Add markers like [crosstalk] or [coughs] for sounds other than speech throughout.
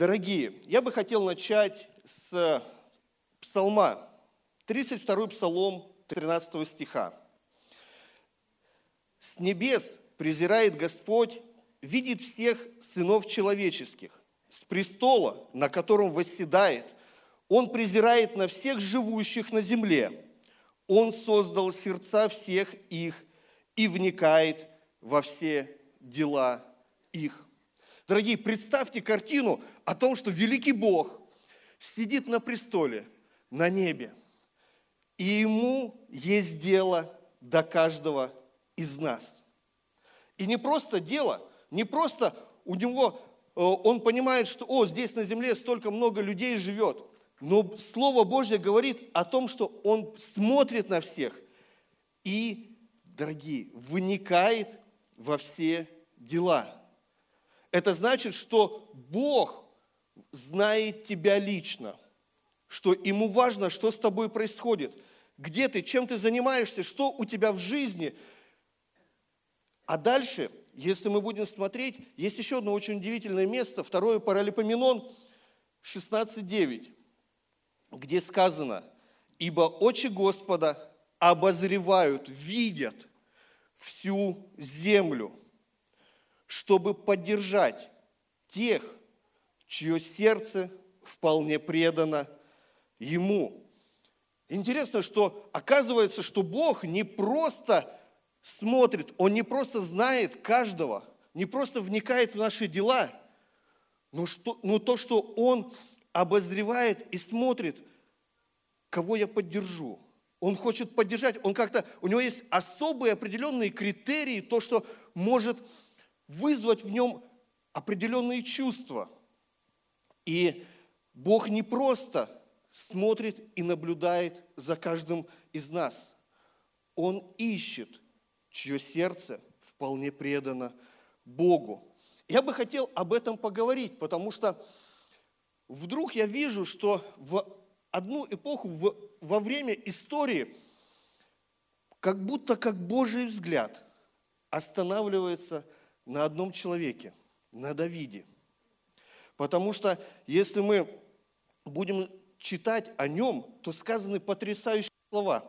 Дорогие, я бы хотел начать с псалма, 32 псалом 13 стиха. «С небес презирает Господь, видит всех сынов человеческих, с престола, на котором восседает, Он презирает на всех живущих на земле. Он создал сердца всех их и вникает во все дела их». Дорогие, представьте картину о том, что великий Бог сидит на престоле, на небе, и ему есть дело до каждого из нас. И не просто дело, не просто у него, э, он понимает, что, о, здесь на земле столько много людей живет, но Слово Божье говорит о том, что он смотрит на всех и, дорогие, выникает во все дела – это значит, что Бог знает тебя лично, что Ему важно, что с тобой происходит, где ты, чем ты занимаешься, что у тебя в жизни. А дальше, если мы будем смотреть, есть еще одно очень удивительное место, второе Паралипоменон 16.9, где сказано, «Ибо очи Господа обозревают, видят всю землю, чтобы поддержать тех, чье сердце вполне предано Ему. Интересно, что оказывается, что Бог не просто смотрит, Он не просто знает каждого, не просто вникает в наши дела, но, что, но то, что Он обозревает и смотрит, кого я поддержу. Он хочет поддержать, он как-то, у него есть особые определенные критерии, то, что может вызвать в нем определенные чувства. И Бог не просто смотрит и наблюдает за каждым из нас. Он ищет, чье сердце вполне предано Богу. Я бы хотел об этом поговорить, потому что вдруг я вижу, что в одну эпоху, в, во время истории, как будто как Божий взгляд останавливается – на одном человеке, на Давиде. Потому что если мы будем читать о нем, то сказаны потрясающие слова.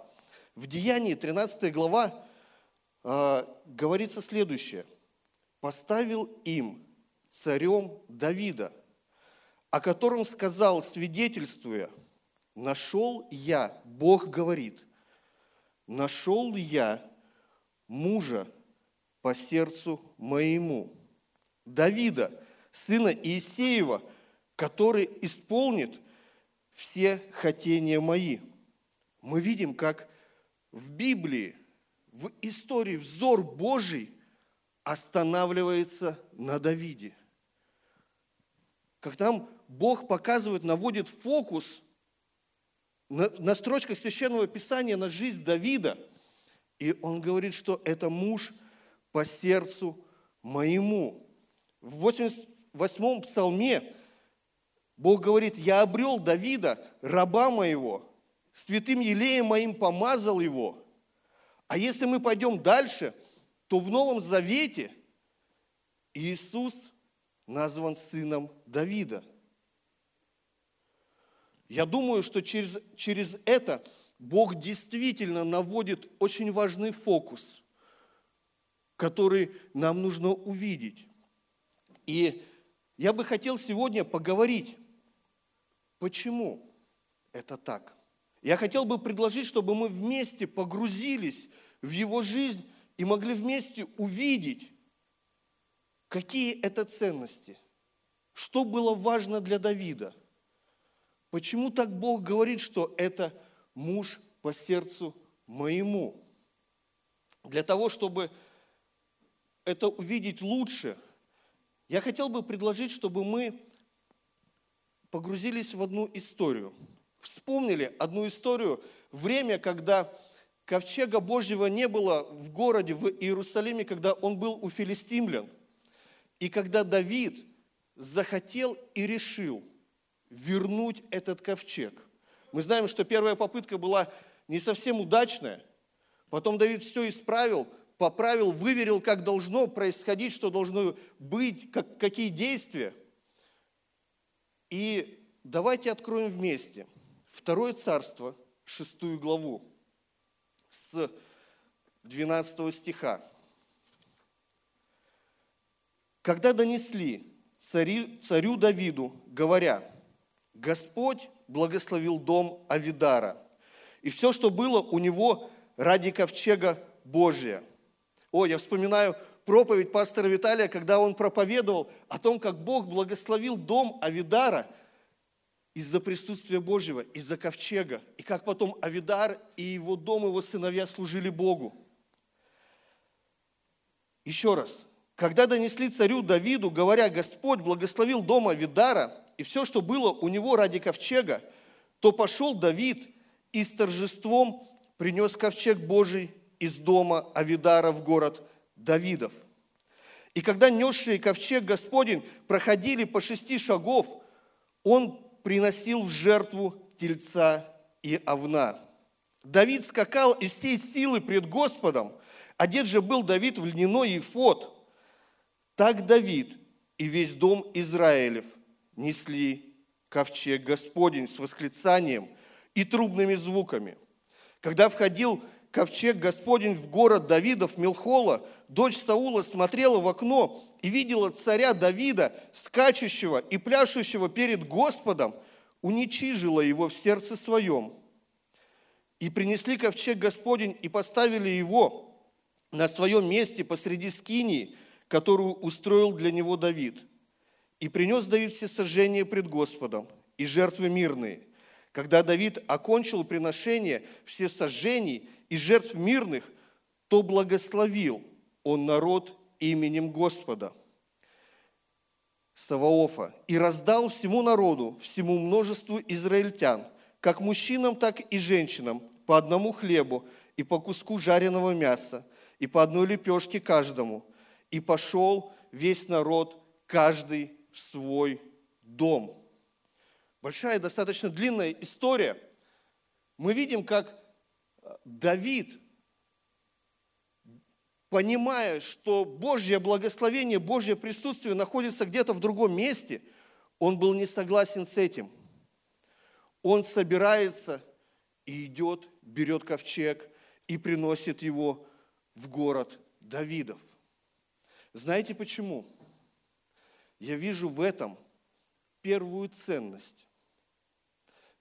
В Деянии 13 глава э, говорится следующее. «Поставил им царем Давида, о котором сказал, свидетельствуя, нашел я, Бог говорит, нашел я мужа по сердцу моему. Давида, сына Иисеева, который исполнит все хотения мои. Мы видим, как в Библии, в истории взор Божий останавливается на Давиде. Как нам Бог показывает, наводит фокус на, на строчках Священного Писания на жизнь Давида. И он говорит, что это муж – по сердцу моему. В 88-м псалме Бог говорит, я обрел Давида, раба моего, святым елеем моим помазал его. А если мы пойдем дальше, то в Новом Завете Иисус назван сыном Давида. Я думаю, что через, через это Бог действительно наводит очень важный фокус – который нам нужно увидеть. И я бы хотел сегодня поговорить, почему это так. Я хотел бы предложить, чтобы мы вместе погрузились в его жизнь и могли вместе увидеть, какие это ценности, что было важно для Давида, почему так Бог говорит, что это муж по сердцу моему. Для того, чтобы это увидеть лучше, я хотел бы предложить, чтобы мы погрузились в одну историю. Вспомнили одну историю, время, когда ковчега Божьего не было в городе, в Иерусалиме, когда он был у филистимлян. И когда Давид захотел и решил вернуть этот ковчег. Мы знаем, что первая попытка была не совсем удачная. Потом Давид все исправил – поправил, выверил, как должно происходить, что должно быть, как, какие действия. И давайте откроем вместе Второе царство, шестую главу, с 12 стиха. Когда донесли цари, царю Давиду, говоря, Господь благословил дом Авидара, и все, что было у него ради ковчега Божия. О, я вспоминаю проповедь пастора Виталия, когда он проповедовал о том, как Бог благословил дом Авидара из-за присутствия Божьего, из-за ковчега, и как потом Авидар и его дом, его сыновья служили Богу. Еще раз, когда донесли царю Давиду, говоря, Господь благословил дом Авидара и все, что было у него ради ковчега, то пошел Давид и с торжеством принес ковчег Божий из дома Авидара в город Давидов. И когда несшие ковчег Господень проходили по шести шагов, он приносил в жертву тельца и овна. Давид скакал из всей силы пред Господом, одет же был Давид в льняной ефот. Так Давид и весь дом Израилев несли ковчег Господень с восклицанием и трубными звуками. Когда входил ковчег Господень в город Давидов Милхола, дочь Саула смотрела в окно и видела царя Давида, скачущего и пляшущего перед Господом, уничижила его в сердце своем. И принесли ковчег Господень и поставили его на своем месте посреди скинии, которую устроил для него Давид. И принес Давид все сожжения пред Господом и жертвы мирные. Когда Давид окончил приношение все сожжений и жертв мирных, то благословил он народ именем Господа. Саваофа, и раздал всему народу, всему множеству израильтян, как мужчинам, так и женщинам, по одному хлебу и по куску жареного мяса, и по одной лепешке каждому. И пошел весь народ, каждый в свой дом. Большая, достаточно длинная история. Мы видим, как Давид понимая, что Божье благословение, Божье присутствие находится где-то в другом месте, он был не согласен с этим. Он собирается и идет, берет ковчег и приносит его в город Давидов. Знаете почему? Я вижу в этом первую ценность.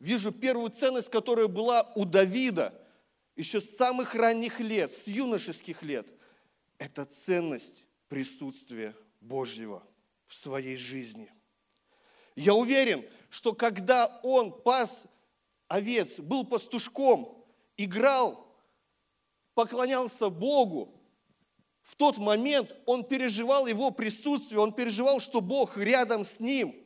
Вижу первую ценность, которая была у Давида еще с самых ранних лет, с юношеских лет – это ценность присутствия Божьего в своей жизни. Я уверен, что когда он пас овец, был пастушком, играл, поклонялся Богу, в тот момент он переживал его присутствие, он переживал, что Бог рядом с ним.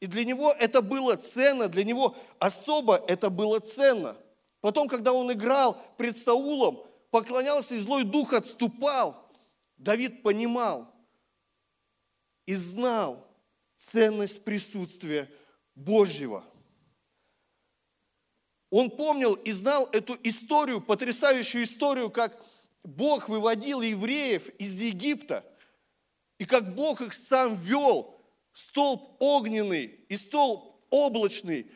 И для него это было ценно, для него особо это было ценно. Потом, когда он играл пред Саулом, поклонялся, и злой дух отступал. Давид понимал и знал ценность присутствия Божьего. Он помнил и знал эту историю, потрясающую историю, как Бог выводил евреев из Египта, и как Бог их сам вел, столб огненный и столб облачный,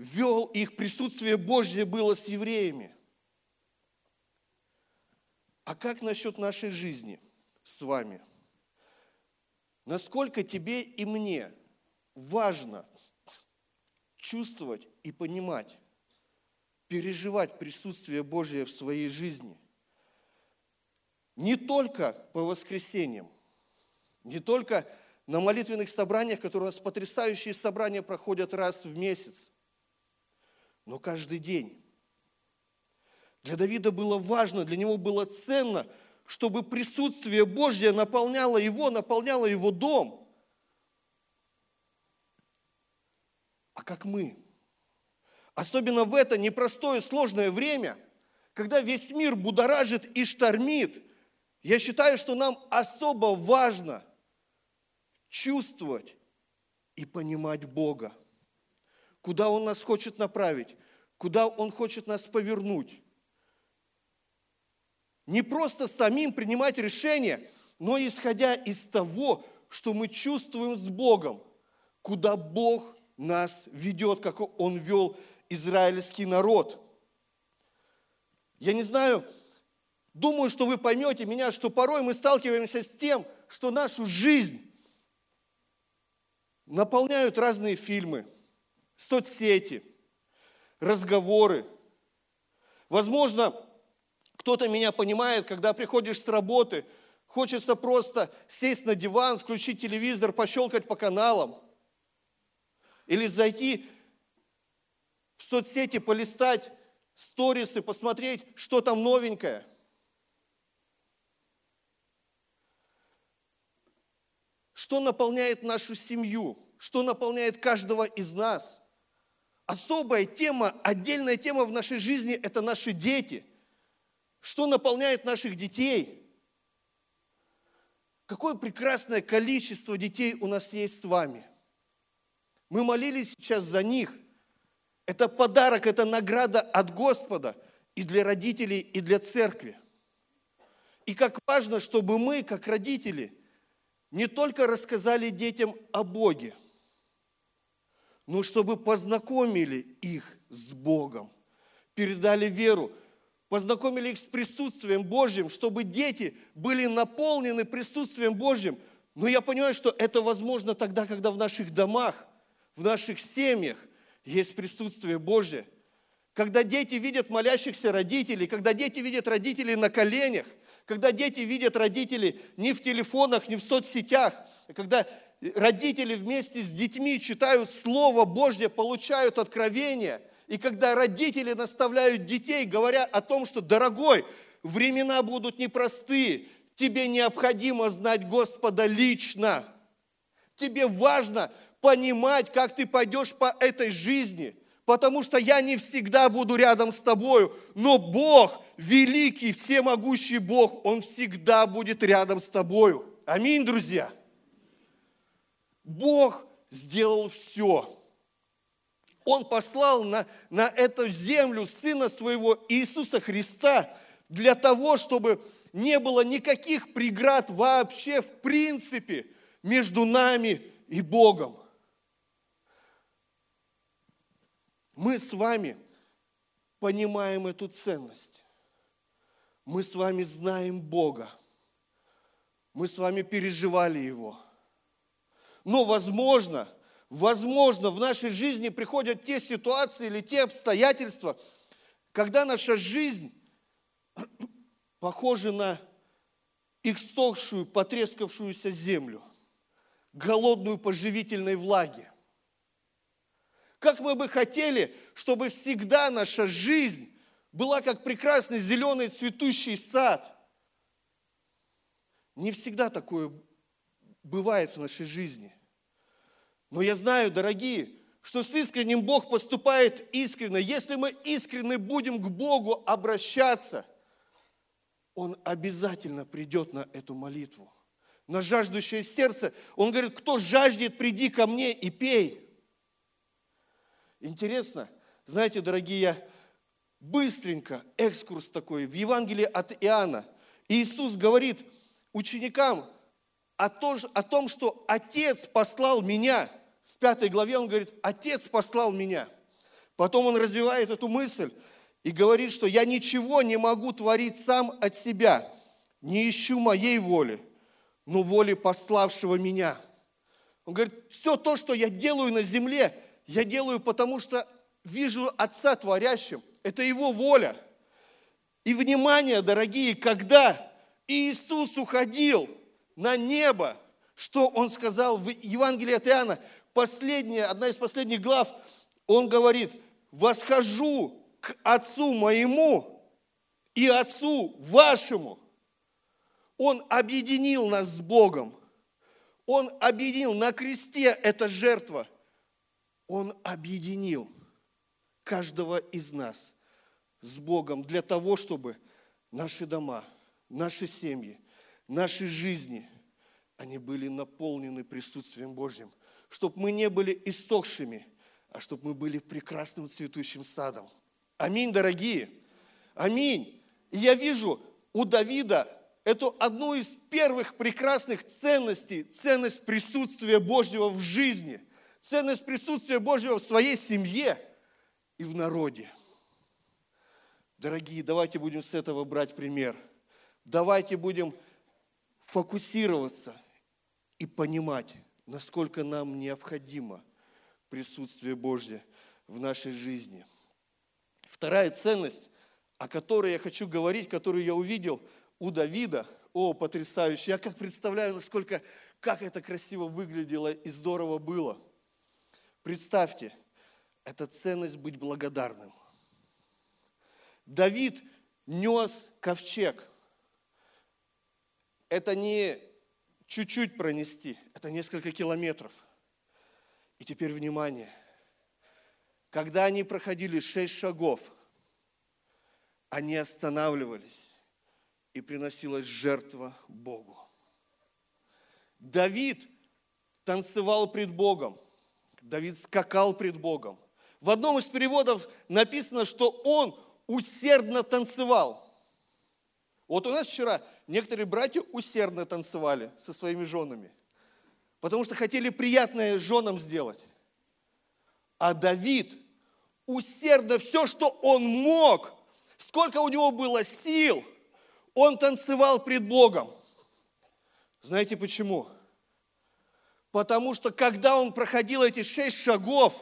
вел их, присутствие Божье было с евреями. А как насчет нашей жизни с вами? Насколько тебе и мне важно чувствовать и понимать, переживать присутствие Божье в своей жизни. Не только по воскресеньям, не только на молитвенных собраниях, которые у нас потрясающие собрания проходят раз в месяц, но каждый день. Для Давида было важно, для него было ценно, чтобы присутствие Божье наполняло его, наполняло его дом. А как мы? Особенно в это непростое, сложное время, когда весь мир будоражит и штормит, я считаю, что нам особо важно чувствовать и понимать Бога. Куда Он нас хочет направить, куда Он хочет нас повернуть. Не просто самим принимать решения, но исходя из того, что мы чувствуем с Богом, куда Бог нас ведет, как Он вел израильский народ. Я не знаю, думаю, что вы поймете меня, что порой мы сталкиваемся с тем, что нашу жизнь наполняют разные фильмы, соцсети, разговоры. Возможно, кто-то меня понимает, когда приходишь с работы, хочется просто сесть на диван, включить телевизор, пощелкать по каналам. Или зайти в соцсети, полистать сторисы, посмотреть, что там новенькое. Что наполняет нашу семью, что наполняет каждого из нас. Особая тема, отдельная тема в нашей жизни – это наши дети. Что наполняет наших детей? Какое прекрасное количество детей у нас есть с вами. Мы молились сейчас за них – это подарок, это награда от Господа и для родителей, и для церкви. И как важно, чтобы мы, как родители, не только рассказали детям о Боге, но чтобы познакомили их с Богом, передали веру, познакомили их с присутствием Божьим, чтобы дети были наполнены присутствием Божьим. Но я понимаю, что это возможно тогда, когда в наших домах, в наших семьях есть присутствие Божье. Когда дети видят молящихся родителей, когда дети видят родителей на коленях, когда дети видят родителей не в телефонах, не в соцсетях, когда родители вместе с детьми читают Слово Божье, получают откровение, и когда родители наставляют детей, говоря о том, что, дорогой, времена будут непростые, тебе необходимо знать Господа лично. Тебе важно понимать, как ты пойдешь по этой жизни, потому что я не всегда буду рядом с тобою, но Бог, великий, всемогущий Бог, Он всегда будет рядом с тобою. Аминь, друзья. Бог сделал все. Он послал на, на эту землю Сына Своего Иисуса Христа для того, чтобы не было никаких преград вообще в принципе между нами и Богом. мы с вами понимаем эту ценность. Мы с вами знаем Бога. Мы с вами переживали Его. Но, возможно, возможно, в нашей жизни приходят те ситуации или те обстоятельства, когда наша жизнь [clears throat] похожа на иссохшую, потрескавшуюся землю, голодную по живительной влаге. Как мы бы хотели, чтобы всегда наша жизнь была как прекрасный зеленый цветущий сад. Не всегда такое бывает в нашей жизни. Но я знаю, дорогие, что с искренним Бог поступает искренне. Если мы искренне будем к Богу обращаться, Он обязательно придет на эту молитву. На жаждущее сердце. Он говорит, кто жаждет, приди ко мне и пей. Интересно, знаете, дорогие, быстренько, экскурс такой, в Евангелии от Иоанна. Иисус говорит ученикам о том, что Отец послал меня. Пятой главе он говорит, Отец послал меня. Потом он развивает эту мысль и говорит, что я ничего не могу творить сам от себя, не ищу моей воли, но воли пославшего меня. Он говорит, все то, что я делаю на земле – я делаю, потому что вижу Отца творящим. Это Его воля. И внимание, дорогие, когда Иисус уходил на небо, что Он сказал в Евангелии от Иоанна, последняя, одна из последних глав, Он говорит, восхожу к Отцу моему и Отцу вашему. Он объединил нас с Богом. Он объединил на кресте эта жертва – он объединил каждого из нас с Богом для того, чтобы наши дома, наши семьи, наши жизни, они были наполнены присутствием Божьим, чтобы мы не были иссохшими, а чтобы мы были прекрасным цветущим садом. Аминь, дорогие. Аминь. И я вижу у Давида эту одну из первых прекрасных ценностей, ценность присутствия Божьего в жизни – ценность присутствия Божьего в своей семье и в народе. Дорогие, давайте будем с этого брать пример. Давайте будем фокусироваться и понимать, насколько нам необходимо присутствие Божье в нашей жизни. Вторая ценность, о которой я хочу говорить, которую я увидел у Давида, о, потрясающе, я как представляю, насколько, как это красиво выглядело и здорово было. Представьте, это ценность быть благодарным. Давид нес ковчег. Это не чуть-чуть пронести, это несколько километров. И теперь внимание. Когда они проходили шесть шагов, они останавливались, и приносилась жертва Богу. Давид танцевал пред Богом. Давид скакал пред Богом. В одном из переводов написано, что он усердно танцевал. Вот у нас вчера некоторые братья усердно танцевали со своими женами, потому что хотели приятное женам сделать. А Давид усердно все, что он мог, сколько у него было сил, он танцевал пред Богом. Знаете почему? Потому что когда он проходил эти шесть шагов,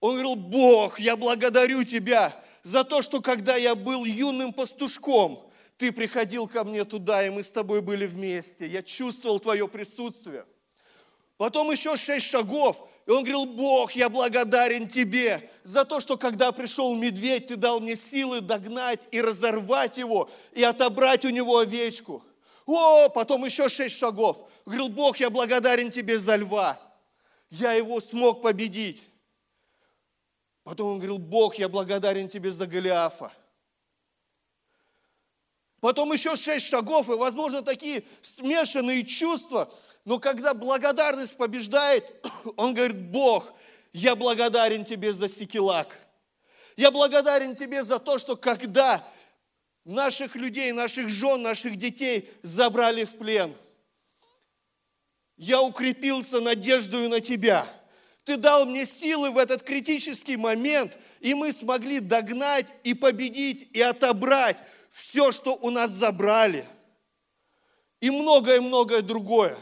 он говорил, Бог, я благодарю Тебя за то, что когда я был юным пастушком, ты приходил ко мне туда, и мы с тобой были вместе. Я чувствовал твое присутствие. Потом еще шесть шагов, и он говорил, Бог, я благодарен тебе за то, что когда пришел медведь, ты дал мне силы догнать и разорвать его, и отобрать у него овечку. О, потом еще шесть шагов. Говорил, Бог, я благодарен тебе за льва. Я его смог победить. Потом он говорил, Бог, я благодарен тебе за Голиафа. Потом еще шесть шагов, и, возможно, такие смешанные чувства, но когда благодарность побеждает, [coughs] он говорит, Бог, я благодарен тебе за Секелак. Я благодарен тебе за то, что когда наших людей, наших жен, наших детей забрали в плен, я укрепился надеждою на тебя – ты дал мне силы в этот критический момент, и мы смогли догнать и победить и отобрать все, что у нас забрали. И многое-многое другое.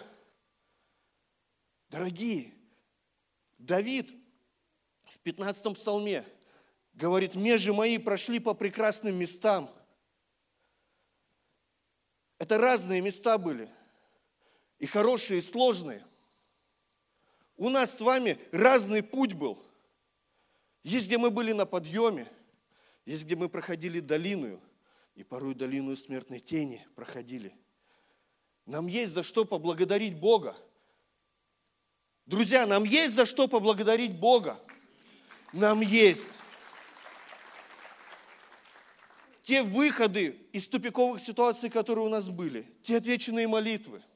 Дорогие, Давид в 15 псалме говорит, межи мои прошли по прекрасным местам. Это разные места были. И хорошие, и сложные – у нас с вами разный путь был. Есть, где мы были на подъеме, есть, где мы проходили долину, и порой долину смертной тени проходили. Нам есть за что поблагодарить Бога. Друзья, нам есть за что поблагодарить Бога. Нам есть. Те выходы из тупиковых ситуаций, которые у нас были, те отвеченные молитвы –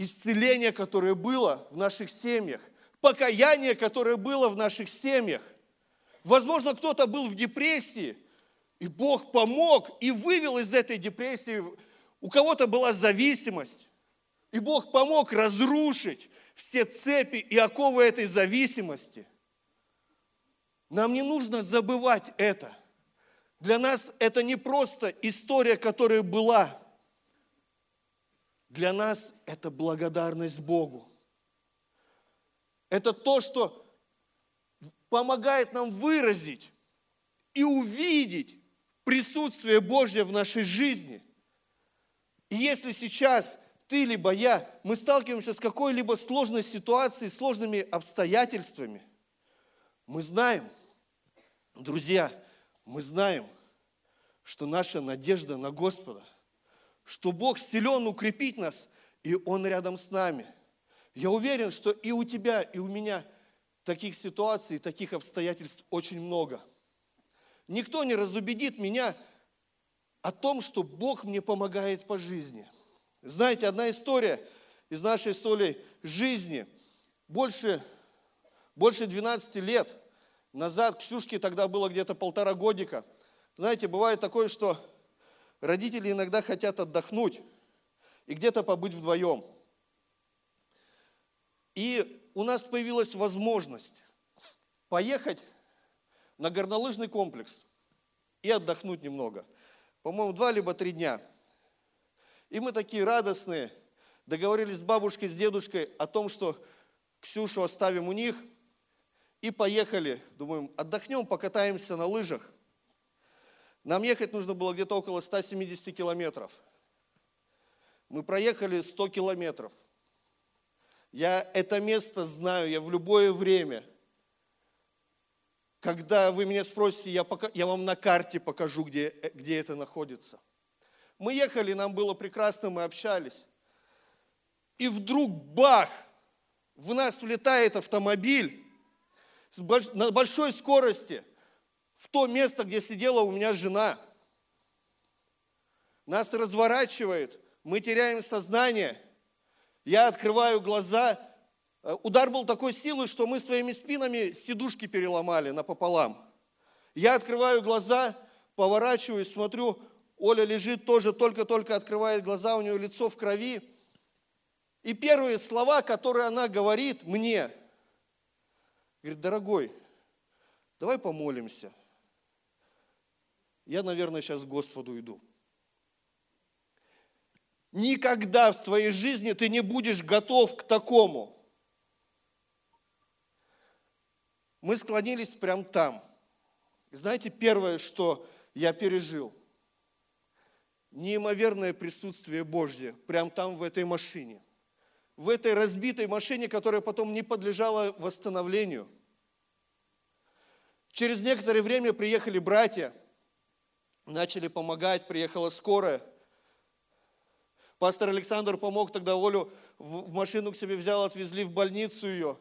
исцеление, которое было в наших семьях, покаяние, которое было в наших семьях. Возможно, кто-то был в депрессии, и Бог помог и вывел из этой депрессии. У кого-то была зависимость, и Бог помог разрушить все цепи и оковы этой зависимости. Нам не нужно забывать это. Для нас это не просто история, которая была – для нас это благодарность Богу. Это то, что помогает нам выразить и увидеть присутствие Божье в нашей жизни. И если сейчас ты либо я, мы сталкиваемся с какой-либо сложной ситуацией, сложными обстоятельствами, мы знаем, друзья, мы знаем, что наша надежда на Господа – что Бог силен укрепить нас, и Он рядом с нами. Я уверен, что и у тебя, и у меня таких ситуаций, таких обстоятельств очень много. Никто не разубедит меня о том, что Бог мне помогает по жизни. Знаете, одна история из нашей соли жизни. Больше, больше 12 лет назад, Ксюшке тогда было где-то полтора годика. Знаете, бывает такое, что Родители иногда хотят отдохнуть и где-то побыть вдвоем. И у нас появилась возможность поехать на горнолыжный комплекс и отдохнуть немного. По-моему, два либо три дня. И мы такие радостные, договорились с бабушкой, с дедушкой о том, что Ксюшу оставим у них, и поехали. Думаем, отдохнем, покатаемся на лыжах. Нам ехать нужно было где-то около 170 километров. Мы проехали 100 километров. Я это место знаю, я в любое время. Когда вы меня спросите, я, пока, я вам на карте покажу, где, где это находится. Мы ехали, нам было прекрасно, мы общались. И вдруг бах, в нас влетает автомобиль на большой скорости в то место, где сидела у меня жена. Нас разворачивает, мы теряем сознание. Я открываю глаза. Э, удар был такой силы, что мы своими спинами сидушки переломали напополам. Я открываю глаза, поворачиваюсь, смотрю, Оля лежит тоже, только-только открывает глаза, у нее лицо в крови. И первые слова, которые она говорит мне, говорит, дорогой, давай помолимся. Я, наверное, сейчас к Господу иду. Никогда в своей жизни ты не будешь готов к такому. Мы склонились прямо там. Знаете, первое, что я пережил, неимоверное присутствие Божье, прямо там, в этой машине. В этой разбитой машине, которая потом не подлежала восстановлению. Через некоторое время приехали братья, начали помогать, приехала скорая – Пастор Александр помог тогда Олю в машину к себе взял, отвезли в больницу ее.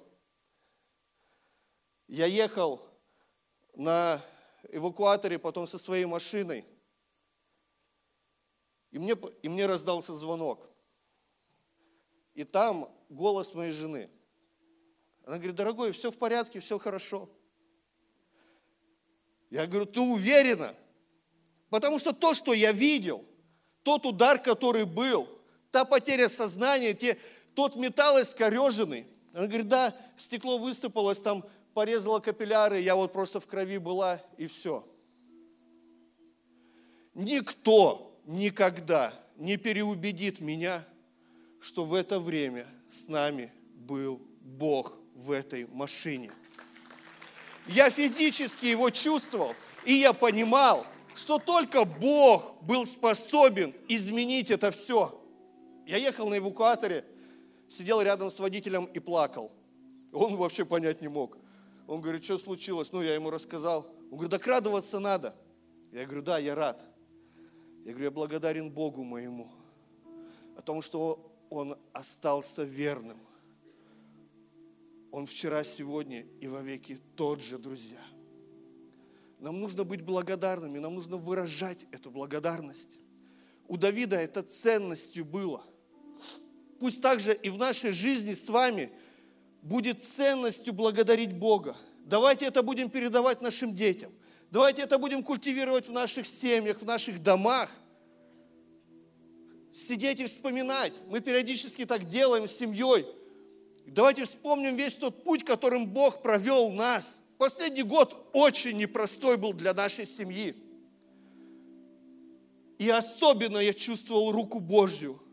Я ехал на эвакуаторе потом со своей машиной. И мне, и мне раздался звонок. И там голос моей жены. Она говорит, дорогой, все в порядке, все хорошо. Я говорю, ты уверена? Потому что то, что я видел, тот удар, который был, та потеря сознания, те, тот металл искореженный. Он говорит, да, стекло высыпалось, там порезало капилляры, я вот просто в крови была, и все. Никто никогда не переубедит меня, что в это время с нами был Бог в этой машине. Я физически его чувствовал, и я понимал – что только Бог был способен изменить это все. Я ехал на эвакуаторе, сидел рядом с водителем и плакал. Он вообще понять не мог. Он говорит, что случилось? Ну, я ему рассказал. Он говорит, так радоваться надо. Я говорю, да, я рад. Я говорю, я благодарен Богу моему о том, что Он остался верным. Он вчера, сегодня и вовеки тот же, друзья. Нам нужно быть благодарными, нам нужно выражать эту благодарность. У Давида это ценностью было. Пусть также и в нашей жизни с вами будет ценностью благодарить Бога. Давайте это будем передавать нашим детям. Давайте это будем культивировать в наших семьях, в наших домах. Сидеть и вспоминать. Мы периодически так делаем с семьей. Давайте вспомним весь тот путь, которым Бог провел нас – Последний год очень непростой был для нашей семьи. И особенно я чувствовал руку Божью,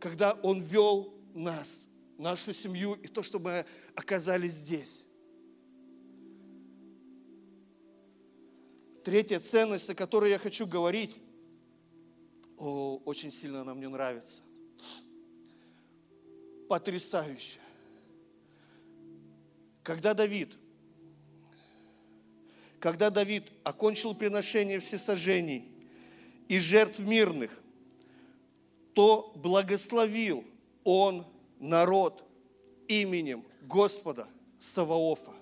когда Он вел нас, нашу семью, и то, что мы оказались здесь. Третья ценность, о которой я хочу говорить, о, очень сильно она мне нравится. Потрясающе. Когда Давид когда Давид окончил приношение всесожжений и жертв мирных, то благословил он народ именем Господа Саваофа.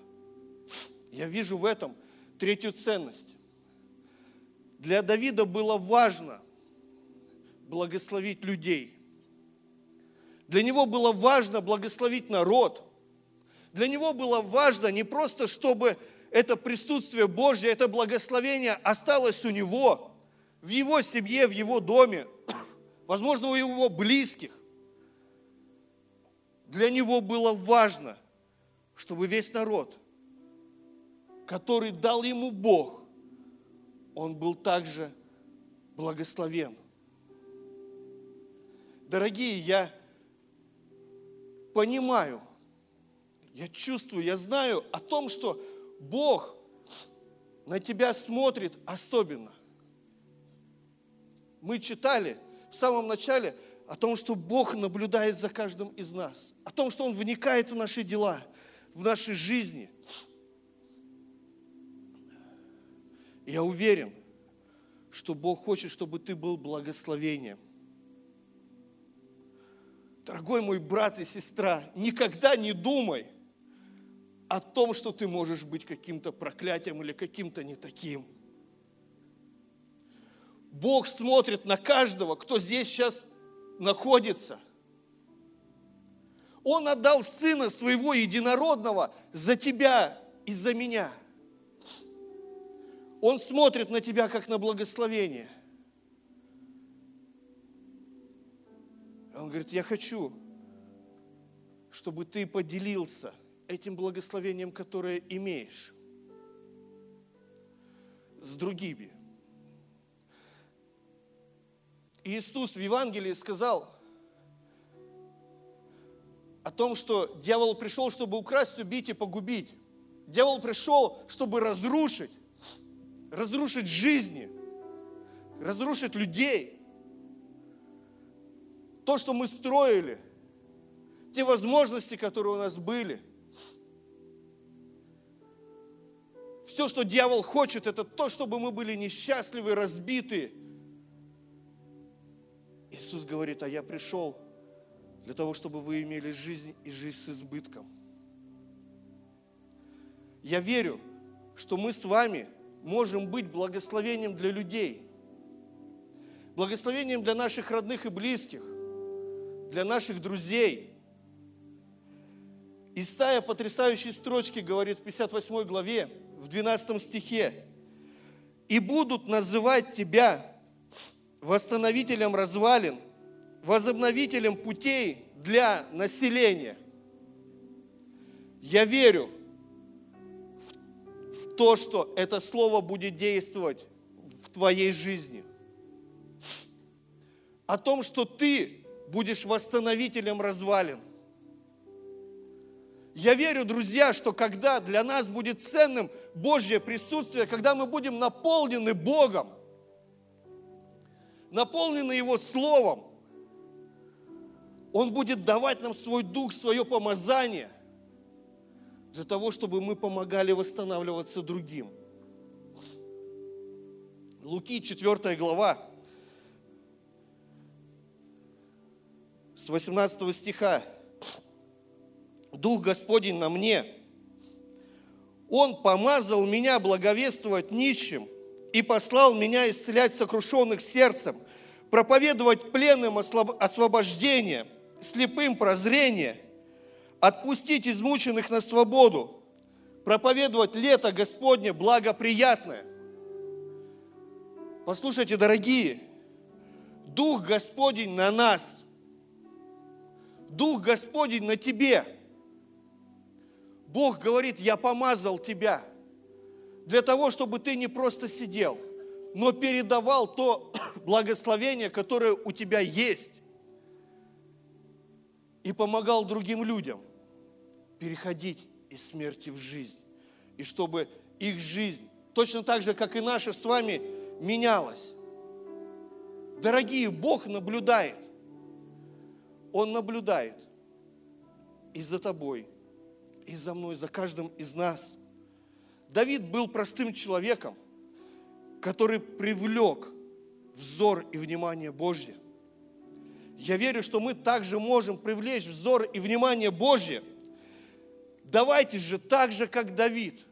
Я вижу в этом третью ценность. Для Давида было важно благословить людей. Для него было важно благословить народ. Для него было важно не просто, чтобы это присутствие Божье, это благословение осталось у него, в его семье, в его доме, [clears throat] возможно, у его близких. Для него было важно чтобы весь народ, который дал ему Бог, он был также благословен. Дорогие, я понимаю, я чувствую, я знаю о том, что Бог на тебя смотрит особенно. Мы читали в самом начале о том, что Бог наблюдает за каждым из нас, о том, что Он вникает в наши дела, в нашей жизни. я уверен, что Бог хочет, чтобы ты был благословением. Дорогой мой брат и сестра, никогда не думай о том, что ты можешь быть каким-то проклятием или каким-то не таким. Бог смотрит на каждого, кто здесь сейчас находится. Он отдал Сына Своего Единородного за тебя и за меня. Он смотрит на тебя, как на благословение. Он говорит, я хочу, чтобы ты поделился этим благословением, которое имеешь, с другими. Иисус в Евангелии сказал о том, что дьявол пришел, чтобы украсть, убить и погубить. Дьявол пришел, чтобы разрушить, разрушить жизни, разрушить людей. То, что мы строили, те возможности, которые у нас были. Все, что дьявол хочет, это то, чтобы мы были несчастливы, разбиты, Иисус говорит, а я пришел для того, чтобы вы имели жизнь и жизнь с избытком. Я верю, что мы с вами можем быть благословением для людей, благословением для наших родных и близких, для наших друзей. Исайя потрясающей строчки говорит в 58 главе, в 12 стихе, «И будут называть тебя восстановителем развалин, возобновителем путей для населения. Я верю в, в то, что это слово будет действовать в твоей жизни. О том, что ты будешь восстановителем развалин. Я верю, друзья, что когда для нас будет ценным Божье присутствие, когда мы будем наполнены Богом, наполнены Его Словом, Он будет давать нам свой дух, свое помазание для того, чтобы мы помогали восстанавливаться другим. Луки 4 глава, с 18 стиха. Дух Господень на мне. Он помазал меня благовествовать нищим – и послал меня исцелять сокрушенных сердцем, проповедовать пленным освобождение, слепым прозрение, отпустить измученных на свободу, проповедовать лето Господне благоприятное. Послушайте, дорогие, Дух Господень на нас, Дух Господень на тебе. Бог говорит, я помазал тебя – для того, чтобы ты не просто сидел, но передавал то [coughs] благословение, которое у тебя есть, и помогал другим людям переходить из смерти в жизнь, и чтобы их жизнь, точно так же, как и наша с вами, менялась. Дорогие, Бог наблюдает. Он наблюдает и за тобой, и за мной, за каждым из нас – Давид был простым человеком, который привлек взор и внимание Божье. Я верю, что мы также можем привлечь взор и внимание Божье. Давайте же так же, как Давид,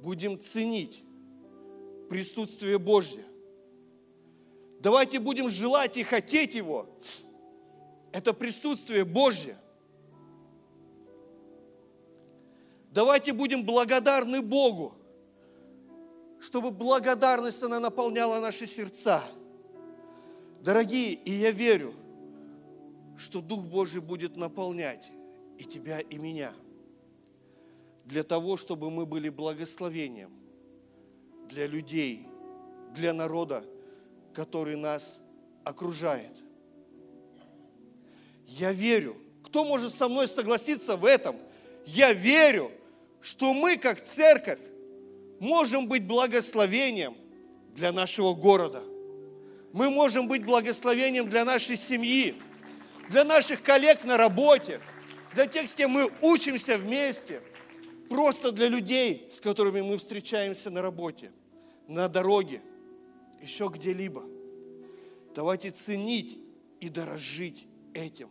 будем ценить присутствие Божье. Давайте будем желать и хотеть Его. Это присутствие Божье – Давайте будем благодарны Богу, чтобы благодарность, она наполняла наши сердца. Дорогие, и я верю, что Дух Божий будет наполнять и тебя, и меня. для того, чтобы мы были благословением для людей, для народа, который нас окружает. Я верю. Кто может со мной согласиться в этом? Я верю, что мы, как церковь, можем быть благословением для нашего города. Мы можем быть благословением для нашей семьи, для наших коллег на работе, для тех, с кем мы учимся вместе, просто для людей, с которыми мы встречаемся на работе, на дороге, еще где-либо. Давайте ценить и дорожить этим.